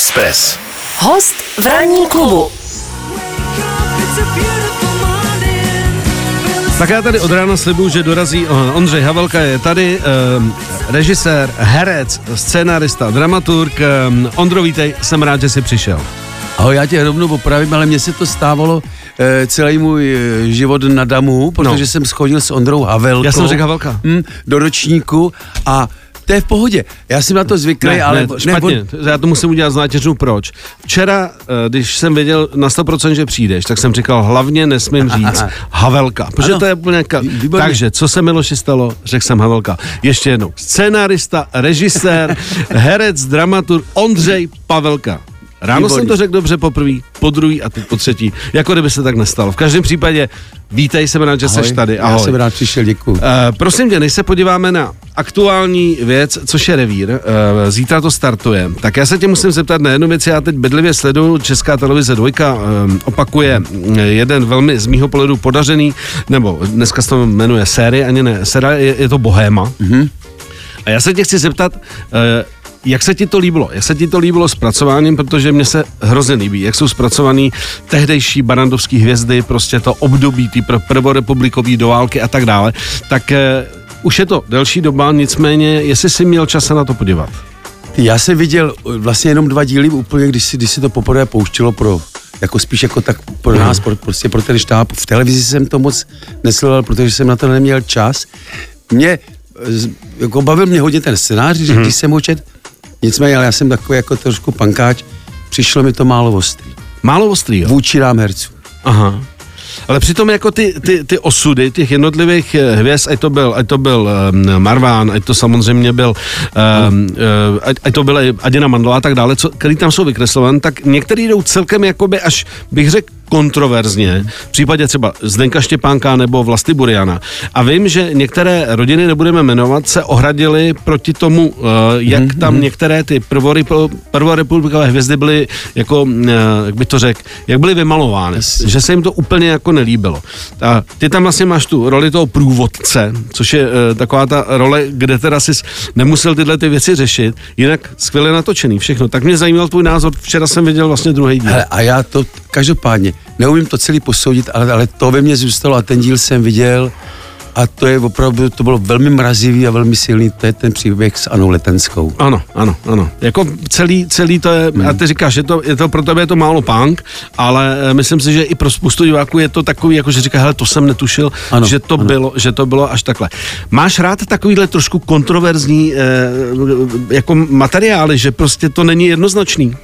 Express. Host v ranní klubu. Tak já tady od rána slibuju, že dorazí eh, Ondřej Havelka, je tady eh, režisér, herec, scénarista, dramaturg. Eh, Ondro, vítej, jsem rád, že jsi přišel. Ahoj, já tě rovnou opravím, ale mně se to stávalo e, celý můj e, život na Damu, protože no. jsem schodil s Ondrou Havelkou. Já jsem řekl Havelka. Hm, do ročníku a to je v pohodě. Já jsem na to zvyklý, ne, ale... Ne, špatně, ne, já to musím udělat znátěřnu proč. Včera, eh, když jsem věděl na 100%, že přijdeš, tak jsem říkal, hlavně nesmím říct Havelka, protože ano, to je úplně... Ka- Takže, co se Miloši stalo, řekl jsem Havelka. Ještě jednou, scénárista, režisér, herec, dramatur Ondřej Pavelka. Ráno Výborný. jsem to řekl dobře poprvé, po druhý a teď po třetí. Jako kdyby se tak nestalo. V každém případě vítej, jsem rád, že Ahoj, jsi tady. Ahoj. Já jsem rád přišel, děkuji. Uh, prosím tě, než se podíváme na aktuální věc, což je revír, uh, zítra to startuje, tak já se tě musím zeptat na jednu věc, já teď bedlivě sleduju, Česká televize dvojka uh, opakuje jeden velmi z mýho pohledu podařený, nebo dneska se to jmenuje série, ani ne, série, je, je to Bohéma. Mm-hmm. A já se tě chci zeptat, jak se ti to líbilo? Jak se ti to líbilo s pracováním, protože mě se hrozně líbí, jak jsou zpracovaný tehdejší barandovský hvězdy, prostě to období ty prvorepublikový do války a tak dále. Tak eh, už je to delší doba, nicméně, jestli jsi měl čas se na to podívat. Já jsem viděl vlastně jenom dva díly úplně, když si, když si to poprvé pouštilo pro jako spíš jako tak pro nás, mhm. pro, prostě pro ten štáb. V televizi jsem to moc nesledoval, protože jsem na to neměl čas. Mě, jako bavil mě hodně ten scénář, mm-hmm. když jsem ho čet, Nicméně, ale já jsem takový jako trošku pankáč, přišlo mi to málo ostrý. Málo ostrý, jo? Vůči nám herců. Aha. Ale přitom jako ty, ty, ty osudy těch jednotlivých eh, hvězd, ať to byl, ať to byl um, Marván, ať to samozřejmě byl, um, uh, ať, ať to byla Adina Mandla a tak dále, co, který tam jsou vykreslovan, tak některý jdou celkem jakoby až, bych řekl, kontroverzně, v případě třeba Zdenka Štěpánka nebo Vlasty Buriana. A vím, že některé rodiny, nebudeme jmenovat, se ohradili proti tomu, uh, jak mm-hmm. tam některé ty prvorepublikové hvězdy byly, jako, uh, jak by to řekl, jak byly vymalovány. Yes. Že se jim to úplně jako nelíbilo. A ty tam vlastně máš tu roli toho průvodce, což je uh, taková ta role, kde teda si nemusel tyhle ty věci řešit, jinak skvěle natočený všechno. Tak mě zajímal tvůj názor, včera jsem viděl vlastně druhý díl. Hele, a já to každopádně, neumím to celý posoudit, ale, ale to ve mně zůstalo a ten díl jsem viděl a to je opravdu, to bylo velmi mrazivý a velmi silný, to je ten příběh s Anou Letenskou. Ano, ano, ano. Jako celý, celý to je, hmm. a ty říkáš, že to, je to pro tebe je to málo punk, ale eh, myslím si, že i pro spoustu diváků je to takový, jako že říká, hele, to jsem netušil, ano, že, to ano. bylo, že to bylo až takhle. Máš rád takovýhle trošku kontroverzní eh, jako materiály, že prostě to není jednoznačný?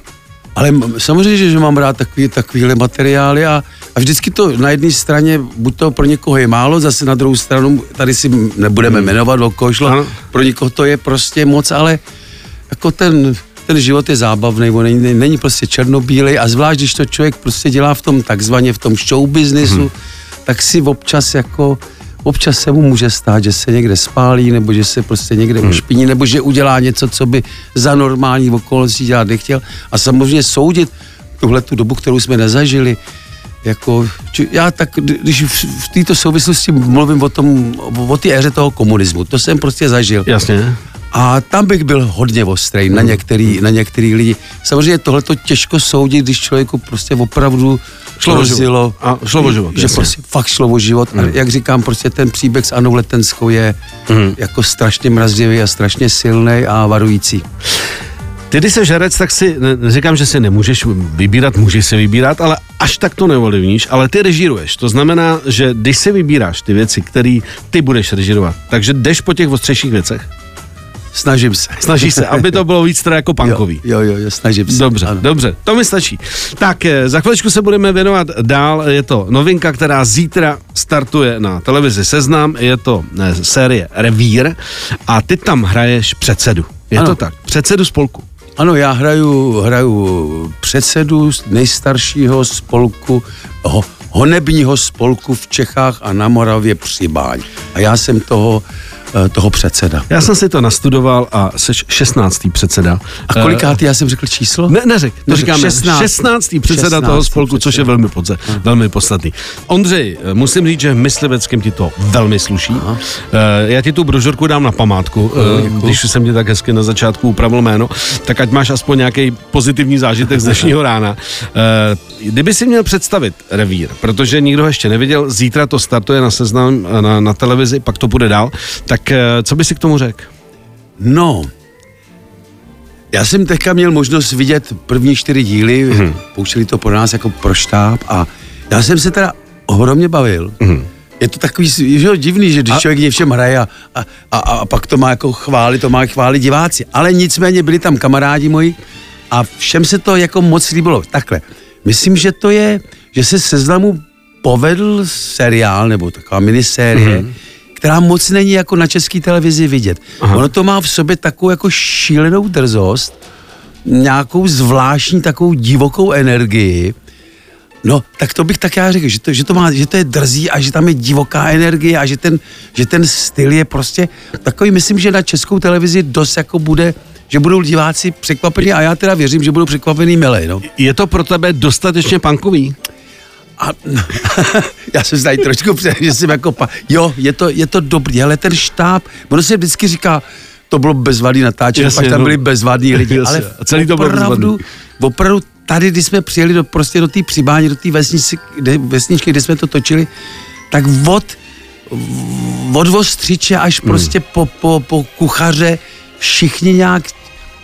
Ale samozřejmě, že mám rád takový, takovýhle materiály a, a vždycky to na jedné straně, buď to pro někoho je málo, zase na druhou stranu, tady si nebudeme hmm. jmenovat, o koho šlo, pro někoho to je prostě moc, ale jako ten, ten život je zábavný, on není, není prostě černobílej a zvlášť, když to člověk prostě dělá v tom takzvaně v tom show businessu, hmm. tak si občas jako občas se mu může stát, že se někde spálí, nebo že se prostě někde hmm. ušpiní, nebo že udělá něco, co by za normální okolností dělat nechtěl. A samozřejmě soudit tuhle tu dobu, kterou jsme nezažili, jako, či, já tak, když v, v této souvislosti mluvím o tom, o té éře toho komunismu, to jsem prostě zažil. Jasně. A tam bych byl hodně ostrý na některý, na některý lidi. Samozřejmě tohle to těžko soudit, když člověku prostě opravdu šlo o život. A šlo o život. Že prostě fakt šlo o život. Mm. A jak říkám, prostě ten příběh s Anou Letenskou je mm. jako strašně mrazivý a strašně silný a varující. Ty, když jsi žerec, tak si, neříkám, že si nemůžeš vybírat, můžeš si vybírat, ale až tak to neovlivníš, ale ty režíruješ. To znamená, že když si vybíráš ty věci, které ty budeš režírovat, takže jdeš po těch ostřejších věcech. Snažím se. Snaží se, aby to bylo víc teda jako punkový. Jo, jo, jo, snažím se. Dobře, ano. dobře, to mi stačí. Tak, eh, za chviličku se budeme věnovat dál. Je to novinka, která zítra startuje na televizi Seznam. Je to ne, série Revír a ty tam hraješ předsedu. Je ano. to tak? Předsedu spolku. Ano, já hraju, hraju předsedu nejstaršího spolku, ho, honebního spolku v Čechách a na Moravě Přibáň. A já jsem toho eh, toho předseda. Já jsem si to nastudoval a jsi 16. předseda. A kolikátý, já jsem řekl číslo? Ne, neřek, to Neřek, říkáme 16. 16. předseda 16. toho spolku, což je předseda. velmi, podze, velmi podstatný. Ondřej, eh, musím říct, že v mysliveckém ti to velmi sluší. Aha. Eh, Já ti tu brožurku dám na památku, eh, děkuju. když jsem ti tak hezky na začátku upravil jméno, tak ať máš aspoň nějaký pozitivní zážitek z dnešního rána. Eh, Kdyby si měl představit revír, protože nikdo ho ještě neviděl, zítra to startuje na seznam eh, na, na televizi, pak to bude dál, tak eh, co by si k tomu řekl? No, já jsem teďka měl možnost vidět první čtyři díly, Mhm. hmm. pouštěli to pro nás jako pro štáb a já jsem se teda ohromně bavil. Mhm. Hmm. Je to takový že jo, divný, že když A- člověk něčem hraje a, a, a, a pak to má jako chvály, to má chvály diváci. Ale nicméně byli tam kamarádi moji a všem se to jako moc líbilo. Takhle, myslím, že to je, že se seznamu povedl seriál nebo taková minisérie, hmm. Která moc není jako na české televizi vidět. Aha. Ono to má v sobě takovou jako šílenou drzost, nějakou zvláštní takovou divokou energii. No, tak to bych tak já řekl, že to, že to, má, že to je drzí a že tam je divoká energie a že ten, že ten styl je prostě takový, myslím, že na českou televizi dost jako bude, že budou diváci překvapení a já teda věřím, že budou překvapený milej, no. Je to pro tebe dostatečně punkový? A já jsem tady trošku před, že jsem jako, pa, jo, je to, je to dobrý, ale ten štáb, ono se vždycky říká, to bylo bezvadný natáčení, pak tam no. byli bezvadní lidi, Jasně, ale a celý to bylo opravdu, bezvadný. opravdu tady, když jsme přijeli do, prostě do té přibání, do té vesničky, kde, vesničky, kde jsme to točili, tak od, od ostřiče až Hmm. prostě po, po, po kuchaře všichni nějak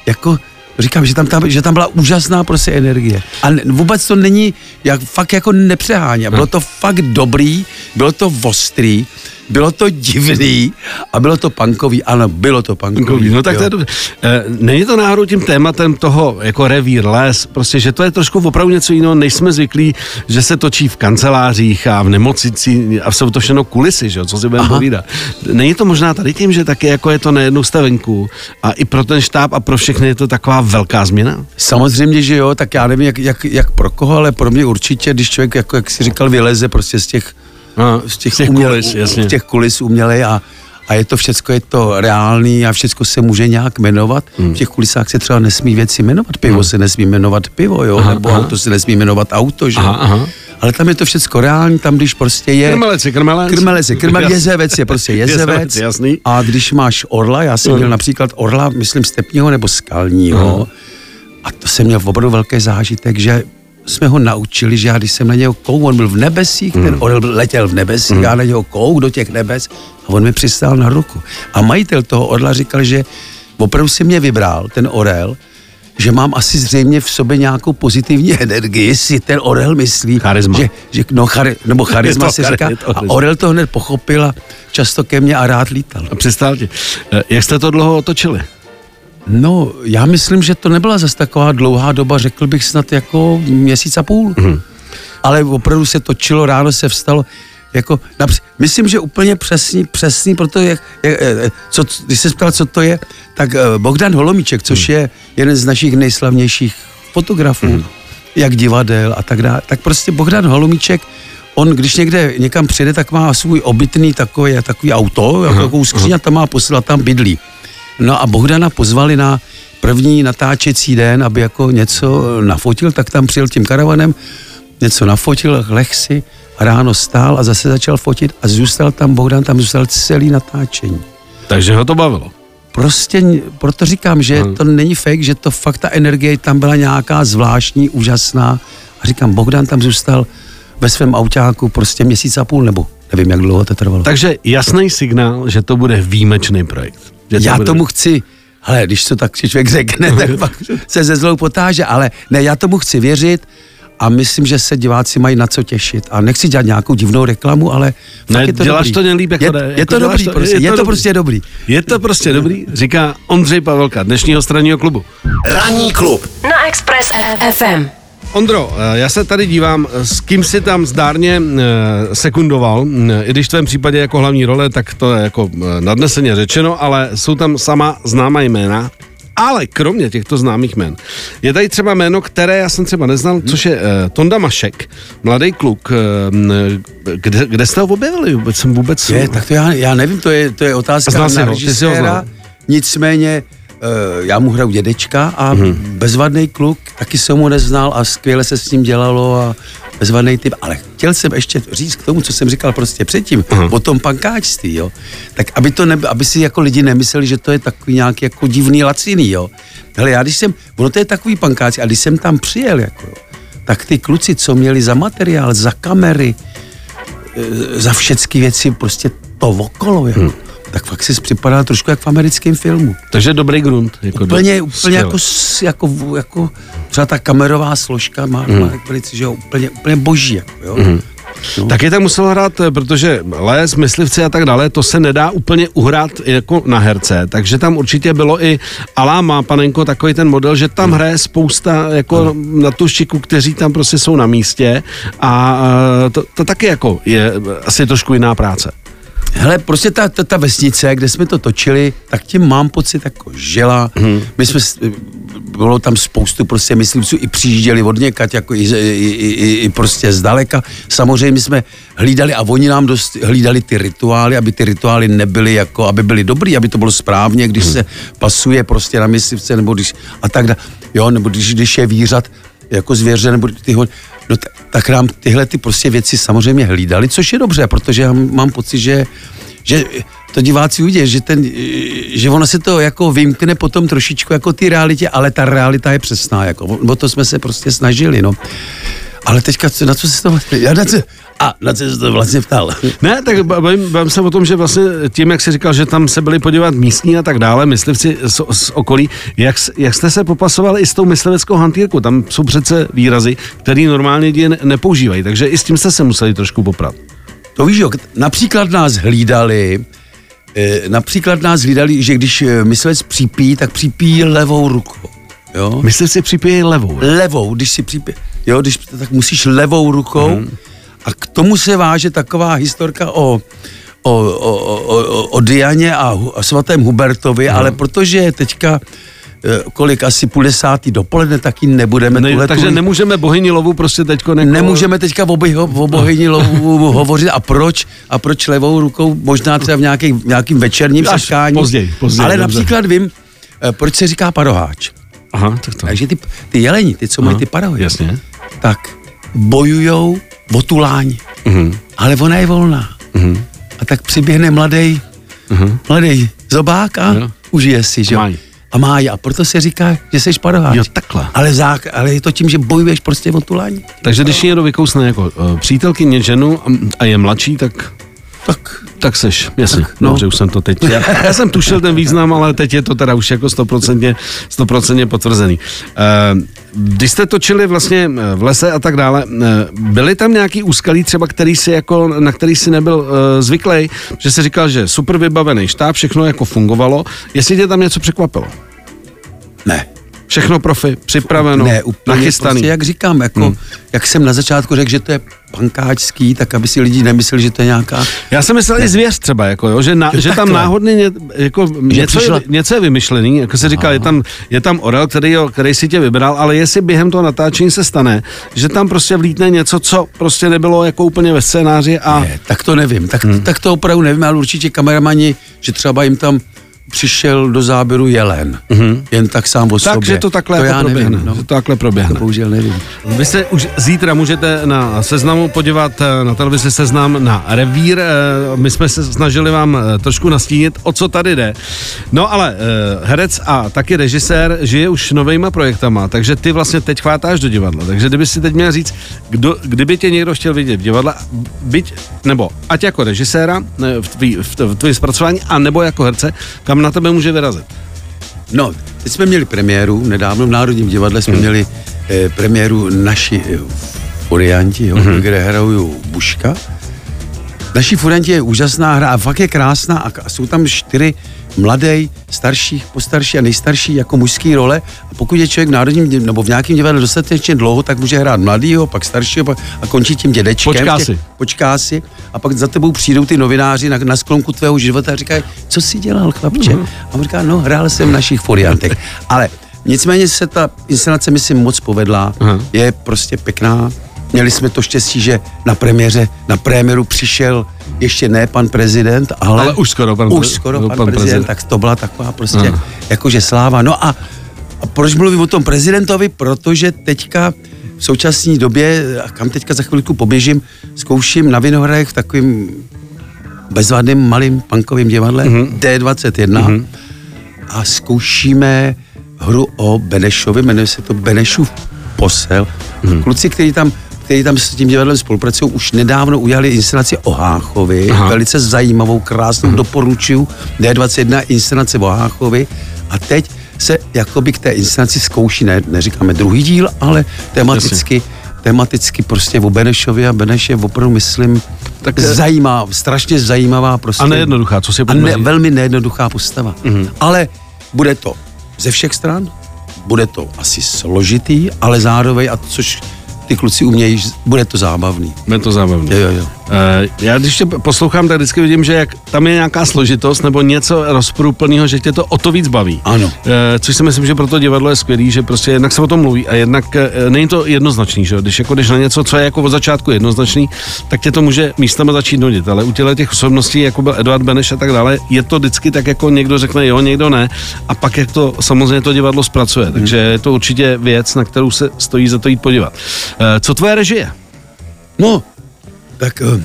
jako Říkám, že tam, tam, že tam byla úžasná prostě energie. A vůbec to není, jak, fakt jako nepřehání. A Bylo to fakt dobrý, bylo to ostrý, bylo to divný a bylo to punkový. Ano, bylo to punkový. No tak jo. to je dobře. E, není to náhodou tím tématem toho jako revír, les, prostě, že to je trošku opravdu něco jiného, než jsme zvyklí, že se točí v kancelářích a v nemocnici a jsou to všechno kulisy, že jo, co si budeme povídat. Není to možná tady tím, že taky jako je to na jednu stavenku a i pro ten štáb a pro všechny je to taková velká změna? Samozřejmě, že jo, tak já nevím, jak, jak, jak pro koho, ale pro mě určitě, když člověk, jako, jak si říkal, vyleze prostě z těch, No, z těch, z těch uměl- kulis, jasně. z těch kulis umělej a, a je to všecko, je to reálný a všecko se může nějak jmenovat. Hmm. V těch kulisách se třeba nesmí věci jmenovat. Pivo hmm. se nesmí jmenovat pivo, jo, Aha, nebo aha. auto se nesmí jmenovat auto, že? jo. Aha, aha. Ale tam je to všecko reální, tam když prostě je... Krmelec je krmelec. Krmelec je krmelec, jezevec je prostě jezevec. Jasný. A když máš orla, já jsem měl například orla, myslím stepního nebo skalního, a to jsem měl opravdu velký zážitek, že jsme ho naučili, že já když jsem na něho kouk, on byl v nebesích, ten orel letěl v nebesích, já na něho kouk do těch nebes a on mi přistál na ruku. A majitel toho orla říkal, že opravdu si mě vybral, ten orel, že mám asi zřejmě v sobě nějakou pozitivní energii, si ten orel myslí. Charisma. Že, že, no, chari, nebo charisma se říká. A orel to hned pochopil a často ke mně a rád lítal. A Představ ti, e, jak jste to dlouho otočili? No, já myslím, že to nebyla zase taková dlouhá doba, řekl bych snad jako měsíc a půl. Mm. Ale opravdu se točilo, ráno se vstalo, jako, např- myslím, že úplně přesný, přesný, protože jak, jak, co, když se ptal, co to je, tak eh, Bogdan Holomíček, což Mhm. je jeden z našich nejslavnějších fotografů, mm. jak divadel a tak dále, tak prostě Bogdan Holomíček, on když někde někam přijde, tak má svůj obytný takový, takový auto, jako takovou skříň a tam má posílat tam bydlí. No a Bohdana pozvali na první natáčecí den, aby jako něco nafotil, tak tam přijel tím karavanem, něco nafotil, leh si, a ráno stál a zase začal fotit a zůstal tam Bohdan, tam zůstal celý natáčení. Takže ho to bavilo. Prostě, proto říkám, že to není fake, že to fakt ta energie tam byla nějaká zvláštní, úžasná. A říkám, Bogdan tam zůstal ve svém autáku prostě měsíc a půl, nebo nevím, jak dlouho to trvalo. Takže jasný signál, že to bude výjimečný projekt. Že to Já bude... tomu chci, ale když to tak si člověk řekne, tak pak se ze zlou potáže, ale ne, já tomu chci věřit a myslím, že se diváci mají na co těšit. A nechci dělat nějakou divnou reklamu, ale fakt Ne, je to děláš dobrý. to nejlíp, jak je, to jde. je Jako to děláš dobrý, to- prostě, je je to to dobrý. prostě dobrý. Je to prostě dobrý, říká Ondřej Pavelka, dnešního stranního klubu. Ranní klub na Express FM. Ondro, eh, já se tady dívám, eh, s kým si tam zdárně eh, sekundoval, i když v tvém případě jako hlavní role, tak to je jako nadneseně řečeno, ale jsou tam sama známá jména. Ale kromě těchto známých jmen, je tady třeba jméno, které já jsem třeba neznal, což je uh, Tonda Mašek, mladý kluk. Uh, kde, kde jste ho objevili? Vůbec jsem vůbec... Je, tak to já, já nevím, to je, to je otázka Znal na ho, jsi ho režiséra. znal. Nicméně uh, já mu hraju dědečka a hmm. bezvadný kluk, taky jsem mu neznal a skvěle se s ním dělalo a bezvadný typ, ale chtěl jsem ještě říct k tomu, co jsem říkal prostě předtím, uh-huh. o tom pankáčství, jo. Tak aby, to nebe, aby si jako lidi nemysleli, že to je takový nějaký jako divný laciný, jo. Hele, já když jsem, ono to je takový pankáč, a když jsem tam přijel, jako jo, tak ty kluci, co měli za materiál, za kamery, e, za všechny věci, prostě to okolo, jako, hmm. Tak fakt si připadá trošku jak v americkém filmu. Takže dobrý grunt. Jako Úplně, do, úplně skvěle. jako, jako, jako, třeba ta kamerová složka má, hmm. má velice, že jo, úplně, úplně boží, jako, jo. Hmm. No. Taky tam musel hrát, eh, protože les, myslivci a tak dále, to se nedá úplně uhrát jako na herce, takže tam určitě bylo i Alá má panenko takový ten model, že tam hraje spousta jako na tu šiku, kteří tam prostě jsou na místě a eh, to, to taky jako je asi trošku jiná práce. Hele, prostě ta, ta, ta vesnice, kde jsme to točili, tak tím mám pocit jako žila. Hmm. My jsme, s- bylo tam spoustu prostě myslivců, i přijížděli od někať, jako i, i, i, i, i prostě zdaleka. Samozřejmě jsme hlídali a oni nám dost hlídali ty rituály, aby ty rituály nebyly jako, aby byly dobrý, aby to bylo správně, když hmm. se pasuje prostě na myslivce, nebo když a tak dále. Jo, nebo když, když je výřad jako zvěře, nebo ty ho, no tak, tak nám tyhle ty prostě věci samozřejmě hlídali, což je dobře, protože já mám pocit, že, že to diváci uvidí, že, ten, že ono se to jako vymkne potom trošičku jako ty realitě, ale ta realita je přesná, jako, o to jsme se prostě snažili, no. Ale teďka, co- na co se to já na co, a na co se to vlastně ptal? Ne, tak bavím, bavím se o tom, že vlastně tím, jak jsi říkal, že tam se byli podívat místní a tak dále, myslivci z, z okolí, jak, jak jste se popasovali i s tou mysliveckou hantýrkou? Tam jsou přece výrazy, které normálně lidi ne, nepoužívají, takže i s tím jste se museli trošku poprat. To víš, jo, například nás hlídali, eh, například nás hlídali, že když eh, myslivec připí, tak připí levou rukou. Jo? Myslivci připíjejí levou. levou, když si připě, jo, když, tak musíš levou rukou Mhm. A k tomu se váže taková historka o, o, o, o, o, o Dianě a, a svatém Hubertovi, Mhm. ale protože je teďka eh, kolik asi půl desátý dopoledne, tak ji nebudeme Ne, tuhle takže tu- nemůžeme bohyni lovu prostě teďko neko... Nemůžeme teďka o, bohy, o bohyni lovu hovořit a proč a proč levou rukou, možná třeba v nějaký, nějakým večerním Až setkání. později, později, Ale dobře. například vím, eh, proč se říká paroháč. Aha, tak to. Takže ty, ty jeleni, ty, co mají ty parohy, Jasně. tak bojujou o tu láň. Mhm. Ale ona je volná. Mhm. A tak přiběhne mladý, Mhm. mladý zobák a Jo. užije si, že jo. A má. A proto se říká, že jsi paroháč. Jo, takhle. Ale, zák, ale je to tím, že bojuješ prostě o tu láň. Takže když někdo vykousne jako uh, přítelkyně ženu a, a je mladší, tak Tak Tak seš, jasně. no. Dobře, už jsem to teď. Já, já jsem tušil ten význam, ale teď je to teda už jako stoprocentně, stoprocentně potvrzený. Uh, když jste točili vlastně eh, v lese a tak dále, eh, byly tam nějaký úskalí třeba, který si jako, na který si nebyl uh, zvyklý, že se říkal, že super vybavený štáb, všechno jako fungovalo, jestli tě tam něco překvapilo? ne. Všechno profi, připraveno, ne, úplně nachystaný. Prostě, jak říkám, jako, hmm. jak jsem na začátku řekl, že to je pankáčský, tak aby si lidi nemysleli, že to je nějaká... Já jsem myslel i zvěř třeba, jako, jo, že, na, Jo, že tam náhodně ně, jako, něco, přišla- je, něco je vymyšlený, jako se říkal, je tam, je tam orel, který, jo, který si tě vybral, ale jestli během toho natáčení se stane, že tam prostě vlítne něco, co prostě nebylo jako úplně ve scénáři a Ne, tak to nevím, tak, hmm. tak to opravdu nevím, ale určitě kameramani, že třeba jim tam přišel do záběru jelen, hmm. jen tak sám o sobě. takže to takhle to jako já proběhne. nevím, no. To takhle proběhne. To bohužel nevím. Vy se už zítra můžete na seznamu podívat eh, na televizi seznam na revír. Eh, My jsme se snažili vám eh, trošku nastínit, o co tady jde. No ale herec a taky režisér žije už novejma projektama, takže ty vlastně teď chvátáš do divadla. Takže kdyby si teď měl říct, kdo, kdyby tě někdo chtěl vidět v divadle, byť, nebo ať jako režiséra v tvý, v, v tvý zpracování, a nebo jako herce, kam na tebe může vyrazit? No, teď jsme měli premiéru, nedávno v Národním divadle jsme hmm. měli eh, premiéru naši eh, furianti, jo, hmm. kde hrajou Buška. Naši furianti je úžasná hra a fakt je krásná a, a jsou tam čtyři, mladý, starší, postarší a nejstarší jako mužský role. A pokud je člověk v národním nebo v nějakém divadle dostatečně dlouho, tak může hrát mladýho, pak staršího pak, a končí tím dědečkem. Počká si. Počká si. A pak za tebou přijdou ty novináři na, na sklonku tvého života a říkají, co jsi dělal, chlapče? Uh-huh. A on říká, no, hrál jsem v našich foliantech. Ale nicméně se ta inscenace, myslím, moc povedla. Uh-huh. Je prostě pěkná Měli jsme to štěstí, že na premiéře, na premiéru přišel ještě ne pan prezident, ale, ale už skoro pan, už skoro pan, pan prezident, prezident, tak to byla taková prostě Aha. jakože sláva. No a, a proč mluvím o tom prezidentovi? Protože teďka v současné době, a kam teďka za chvilku poběžím, zkouším na Vinohradech v takovým bezvadným malým punkovým divadle mm-hmm. D21 mm-hmm. a zkoušíme hru o Benešovi, jmenuje se to Benešův posel. Mm-hmm. Kluci, kteří tam který tam s tím divadlem spolupracují, už nedávno udělali inscenaci o Háchovi, Aha. velice zajímavou, krásnou, Aha. doporučuju, D21 inscenace o Háchovi a teď se jakoby k té inscenaci zkouší, ne, neříkáme druhý díl, ale tematicky, tematicky prostě o Benešovi a Beneš je opravdu, myslím, tak zajímá, strašně zajímavá prostě. A nejednoduchá, co si A ne, velmi nejednoduchá postava. Mm-hmm. Ale bude to ze všech stran, bude to asi složitý, ale zároveň, a což ty kluci umějí, bude to zábavný. Bude to zábavný. Jo, jo, jo. Uh, já když tě poslouchám, tak vždycky vidím, že jak tam je nějaká složitost nebo něco rozprůplného, že tě to o to víc baví. Ano. Uh, což si myslím, že pro to divadlo je skvělý, že prostě jednak se o tom mluví a jednak uh, není to jednoznačný, že když jako jdeš na něco, co je jako od začátku jednoznačný, tak tě to může místama začít nudit, ale u těle těch osobností, jako byl Eduard Beneš a tak dále, je to vždycky tak jako někdo řekne jo, někdo ne a pak jak to samozřejmě to divadlo zpracuje, hmm. takže je to určitě věc, na kterou se stojí za to jít podívat. Uh, co tvoje režie? No, tak uh,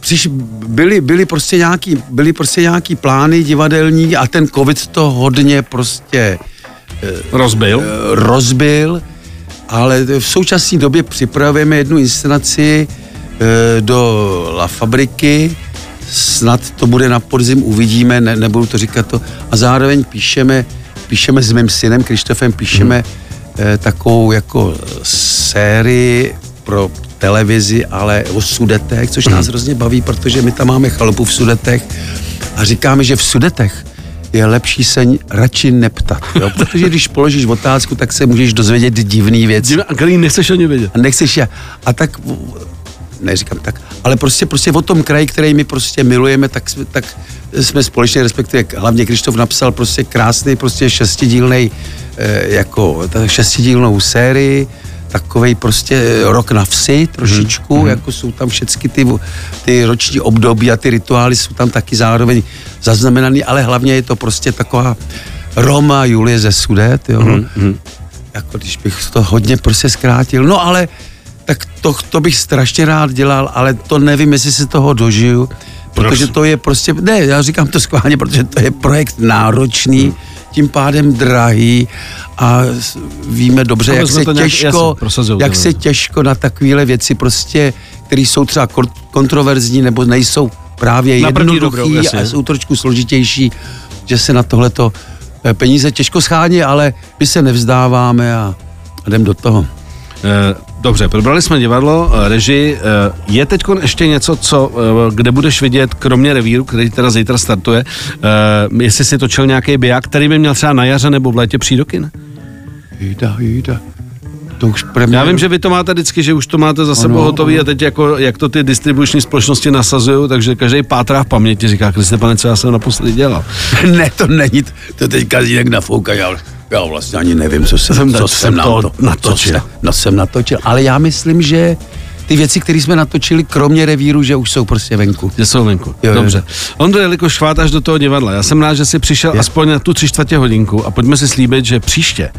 přiš, byly, byly, prostě nějaký, byly prostě nějaký plány divadelní a ten covid to hodně prostě uh, rozbil. Uh, rozbil, ale v současné době připravujeme jednu inscenaci do La Fabriky, snad to bude na podzim, uvidíme, ne, nebudu to říkat to, a zároveň píšeme, píšeme s mým synem Krištofem, píšeme hmm. takovou jako sérii pro televizi, ale o Sudetech, což nás mhm. hrozně baví, protože my tam máme chalupu v Sudetech a říkáme, že v Sudetech je lepší se radši neptat, jo? protože když položíš otázku, tak se můžeš dozvědět divný věci. A který nechceš ani vědět. A nechceš je. A tak, neříkám tak, ale prostě, prostě o tom kraji, který my prostě milujeme, tak, jsme, tak jsme společně, respektive hlavně Krištof napsal prostě krásný, prostě šestidílnej, eh, jako šestidílnou sérii, takový prostě rok na vsi trošičku, hmm. jako jsou tam všechny ty, ty roční období a ty rituály jsou tam taky zároveň zaznamenaný, ale hlavně je to prostě taková Roma Julie ze Sudet, jo. Hmm. Jako když bych to hodně prostě zkrátil. No ale tak to, to bych strašně rád dělal, ale to nevím, jestli se toho dožiju, protože to je prostě, ne, já říkám to skválně, protože to je projekt náročný, hmm tím pádem drahý a víme dobře, jak se těžko, jasný, jak se těžko na takovéhle věci prostě, které jsou třeba kontroverzní nebo nejsou právě na jednoduchý dobrou, a jsou trošku složitější, že se na tohleto eh, peníze těžko schání, ale my se nevzdáváme a, a jdem do toho. Eh, dobře, probrali jsme divadlo, eh, režii. Eh, je teď ještě něco, co, kde budeš vidět, kromě revíru, který teda zítra startuje, jestli si točil nějaký biják, který by měl třeba na jaře nebo v létě přijít do kina? Jída, jída. To už. Já vím, že vy to máte vždycky, že už to máte za sebou hotový a teď jako, jak to ty distribuční společnosti nasazují, takže každý pátrá v paměti říká, Kriste pane, co já jsem naposledy dělal. ne, to není, to teď každý jak nafouká, já já vlastně ani nevím, co jsem, co jsem, jsem to natočil. Co, no jsem natočil, ale já myslím, že ty věci, které jsme natočili, kromě revíru, že už jsou prostě venku. Že jsou venku. Jo, Dobře. Ondro, jelikož švátáš do toho divadla, já jsem rád, že jsi přišel je. aspoň na tu tři čtvrtě hodinku a pojďme si slíbit, že příště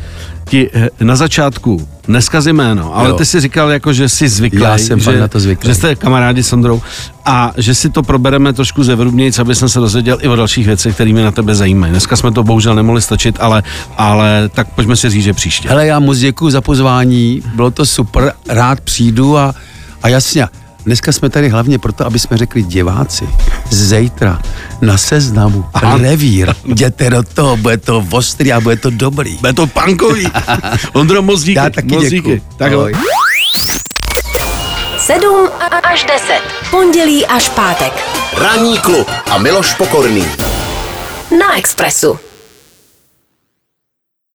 ti eh, na začátku neskazí jméno, ale jo. ty si říkal, jako, že jsi zvyklý, Já jsem že, na to zvyklý. že jste kamarádi s Ondrou a že si to probereme trošku zevrubnějc, aby jsem se dozvěděl i o dalších věcech, které mě na tebe zajímají. Dneska jsme to bohužel nemohli stačit, ale, ale tak pojďme si říct, že příště. Hele, já moc děkuji za pozvání, bylo to super, rád přijdu a, a jasně, Dneska jsme tady hlavně proto, aby jsme řekli diváci, zítra na seznamu Aha. revír, jděte do toho, bude to ostrý a bude to dobrý. Bude to pankový. Ondro, moc díky. Já taky moc díky. Tak Ahoj. 7 až 10. Pondělí až pátek. Ranní klub a Miloš Pokorný. na Expressu.